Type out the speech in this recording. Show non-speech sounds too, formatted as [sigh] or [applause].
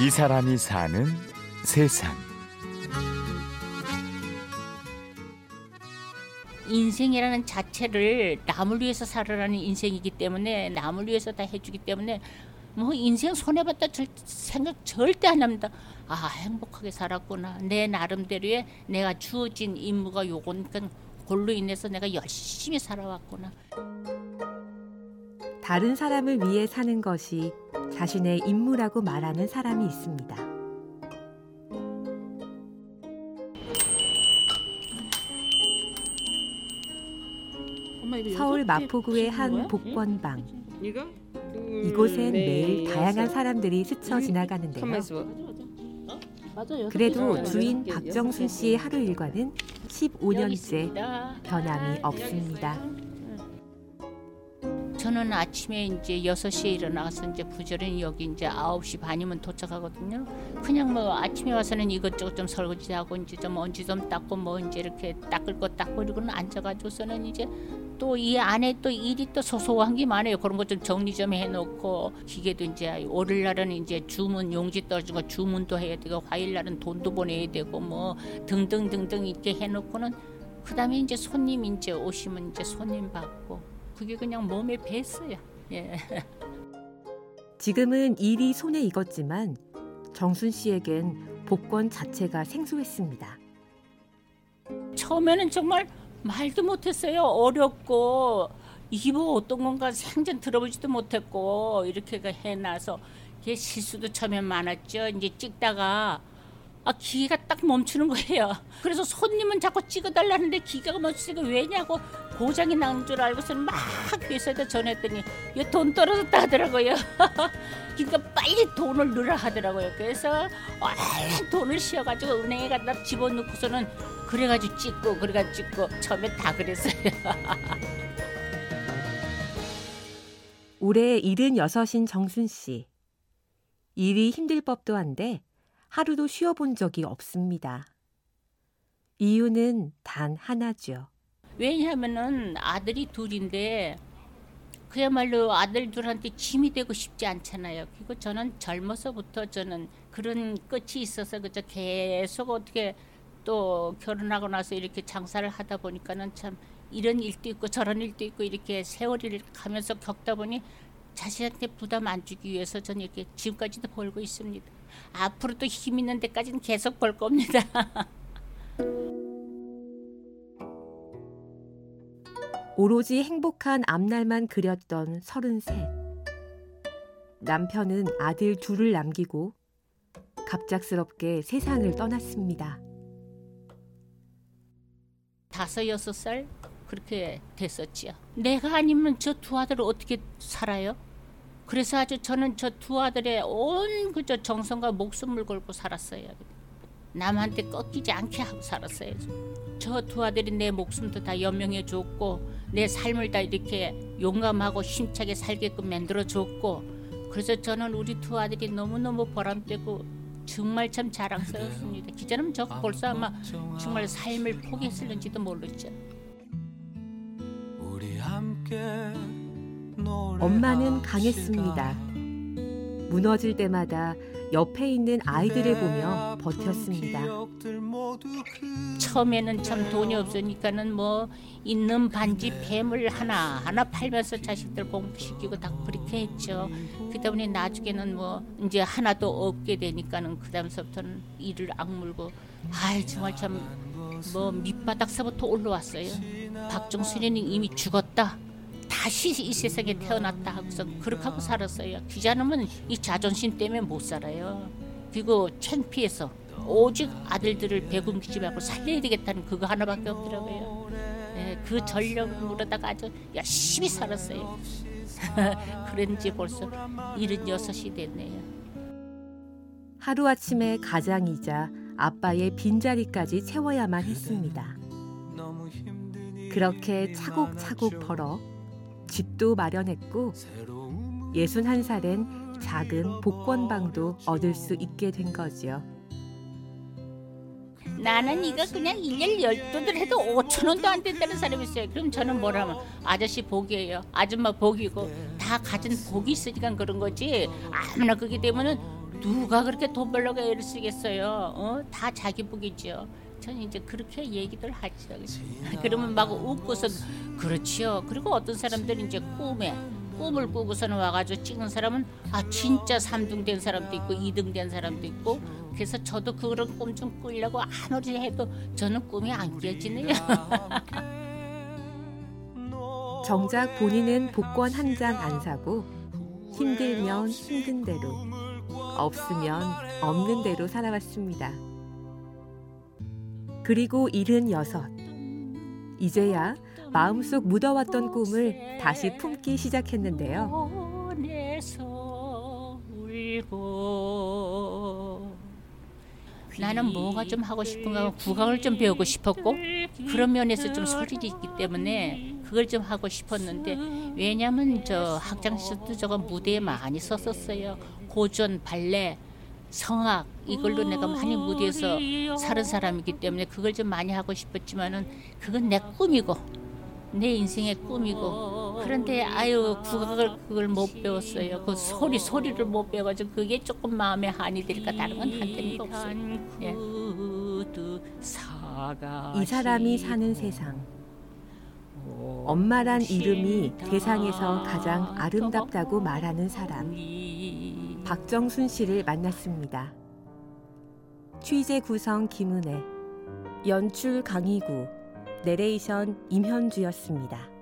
이 사람이 사는 세상. 인생이라는 자체를 남을 위해서 살아라는 인생이기 때문에 남을 위해서 다 해주기 때문에 뭐 인생 손해봤다 절, 생각 절대 안 합니다. 아 행복하게 살았구나. 내 나름대로의 내가 주어진 임무가 요거니까 골로 인해서 내가 열심히 살아왔구나. 다른 사람을 위해 사는 것이 자신의 임무라고 말하는 사람이 있습니다. 서울 마포구의 한 복권방. 이곳엔 매일 다양한 사람들이 스쳐 지나가는데요. 그래도 주인 박정순 씨의 하루 일과는 15년째 변함이 없습니다. 저는 아침에 이제 6시에 일어나서 이제 부지런히 여기 이제 9시 반이면 도착하거든요. 그냥 뭐 아침에 와서는 이것저것 좀 설거지하고 이제 좀 먼지 좀 닦고 뭐 이제 이렇게 닦을 거 닦고 그리고는 앉아가지고서는 이제 또 이 안에 또 일이 또 소소한 게 많아요. 그런 거 좀 정리 좀 해놓고 기계도 이제 월요일 날은 이제 주문 용지 떨어진 거 주문도 해야 되고 화요일 날은 돈도 보내야 되고 뭐 등등등등 이렇게 해놓고는 그다음에 이제 손님 이제 오시면 이제 손님 받고 그게 그냥 몸에 뱄어요. 예. [laughs] 지금은 일이 손에 익었지만 정순 씨에겐 복권 자체가 생소했습니다. 처음에는 정말 말도 못했어요. 어렵고 이게 뭐 어떤 건가 생전 들어보지도 못했고 이렇게 해놔서 실수도 처음엔 많았죠. 이제 찍다가 아 기계가 딱 멈추는 거예요. 그래서 손님은 자꾸 찍어달라는데 기계가 멈추니까 왜냐고 고장이 난 줄 알고서는 막 회사에다 전했더니 돈 떨어졌다 하더라고요. [laughs] 그러니까 빨리 돈을 넣으라 하더라고요. 그래서 얼른 돈을 씌워가지고 은행에 갖다 집어넣고서는 그래가지고 찍고 그래가지고 찍고 처음에 다 그랬어요. [laughs] 올해 76인 정순 씨. 일이 힘들 법도 한데 하루도 쉬어본 적이 없습니다. 이유는 단 하나죠. 왜냐하면은 아들이 둘인데 그야말로 아들 둘한테 짐이 되고 싶지 않잖아요. 그리고 저는 젊어서부터 저는 그런 끝이 있어서 그저 계속 어떻게 또 결혼하고 나서 이렇게 장사를 하다 보니까는 참 이런 일도 있고 저런 일도 있고 이렇게 세월을 가면서 겪다 보니 자신한테 부담 안 주기 위해서 저는 이렇게 지금까지도 벌고 있습니다. 앞으로도 힘 있는 데까지는 계속 벌 겁니다. [laughs] 오로지 행복한 앞날만 그렸던 서른셋. 남편은 아들 둘을 남기고 갑작스럽게 세상을 떠났습니다. 다섯 여섯 살 그렇게 됐었지요. 내가 아니면 저 두 아들을 어떻게 살아요? 그래서 아주 저는 저 두 아들의 온 그저 정성과 목숨을 걸고 살았어요. 남한테 꺾이지 않게 하고 살았어요. 저 두 아들이 내 목숨도 다 연명해 줬고 내 삶을 다 이렇게 용감하고 힘차게 살게끔 만들어 줬고 그래서 저는 우리 두 아들이 너무너무 보람되고 정말 참 자랑스럽습니다. 기자는 저 벌써 아마 정말 삶을 포기했을는지도 모르죠. 우리 함께 엄마는 강했습니다. 무너질 때마다 옆에 있는 아이들을 보며 버텼습니다. 처음에는 참 돈이 없으니까는 뭐 있는 반지 뱀을 하나 하나 팔면서 자식들 공부시키고 다 그렇게 했죠. 그다음에 나중에는 뭐 이제 하나도 없게 되니까는 그 다음서부터는 이를 악물고 아이 정말 참 뭐 밑바닥서부터 올라왔어요. 박정순이는 이미 죽었다. 다시 이 세상에 태어났다 하고서 그렇게 하고 살았어요. 귀자놈은 이 자존심 때문에 못 살아요. 그리고 창피해서 오직 아들들을 배군기지 말고 살려야 되겠다는 그거 하나밖에 없더라고요. 네, 그 전력으로다가 아주 열심히 살았어요. [laughs] 그런지 벌써 76이 됐네요. 하루아침에 가장이자 아빠의 빈자리까지 채워야만 했습니다. 그렇게 차곡차곡 벌어 집도 마련했고 61살엔 작은 복권방도 얻을 수 있게 된 거지요. 나는 이거 그냥 1년 12들 해도 5천 원도 안 된다는 사람이 있어요. 그럼 저는 뭐라면 아저씨 복이에요. 아줌마 복이고 다 가진 복이 있으니까 그런 거지. 아무나 그게 되면은 누가 그렇게 돈 벌려고 애를 쓰겠어요? 어? 다 자기 복이죠. 저는 이제 그렇게 얘기들 하죠. 그러면 막 웃고서 그렇지요. 그리고 어떤 사람들은 이제 꿈에 꿈을 꾸고서는 와가지고 찍은 사람은 아 진짜 3등 된 사람도 있고 2등 된 사람도 있고 그래서 저도 그런 꿈 좀 꾸려고 아무리 해도 저는 꿈이 안 깨지네요. 정작 본인은 복권 한 장 안 사고 힘들면 힘든 대로 없으면 없는 대로 살아왔습니다. 그리고 일흔 여섯. 이제야 마음속 묻어왔던 꿈을 다시 품기 시작했는데요. 나는 뭐가 좀 하고 싶은가 국악을 좀 배우고 싶었고 그런 면에서 좀 소질이 있기 때문에 그걸 좀 하고 싶었는데 왜냐면 저 학창 시절 때 저거 무대에 많이 썼었어요. 고전, 발레, 성악 이걸로 내가 많이 무대에서 살은 사람이기 때문에 그걸 좀 많이 하고 싶었지만은 그건 내 꿈이고 내 인생의 꿈이고 그런데 아유 국악을 그걸 못 배웠어요. 그 소리 소리를 못 배워가지고 그게 조금 마음에 한이 될까 다른 건 한되는 거 없어요. 예. 이 사람이 사는 세상. 엄마란 이름이 세상에서 가장 아름답다고 말하는 사람. 박정순 씨를 만났습니다. 취재 구성 김은혜, 연출 강희구, 내레이션 임현주였습니다.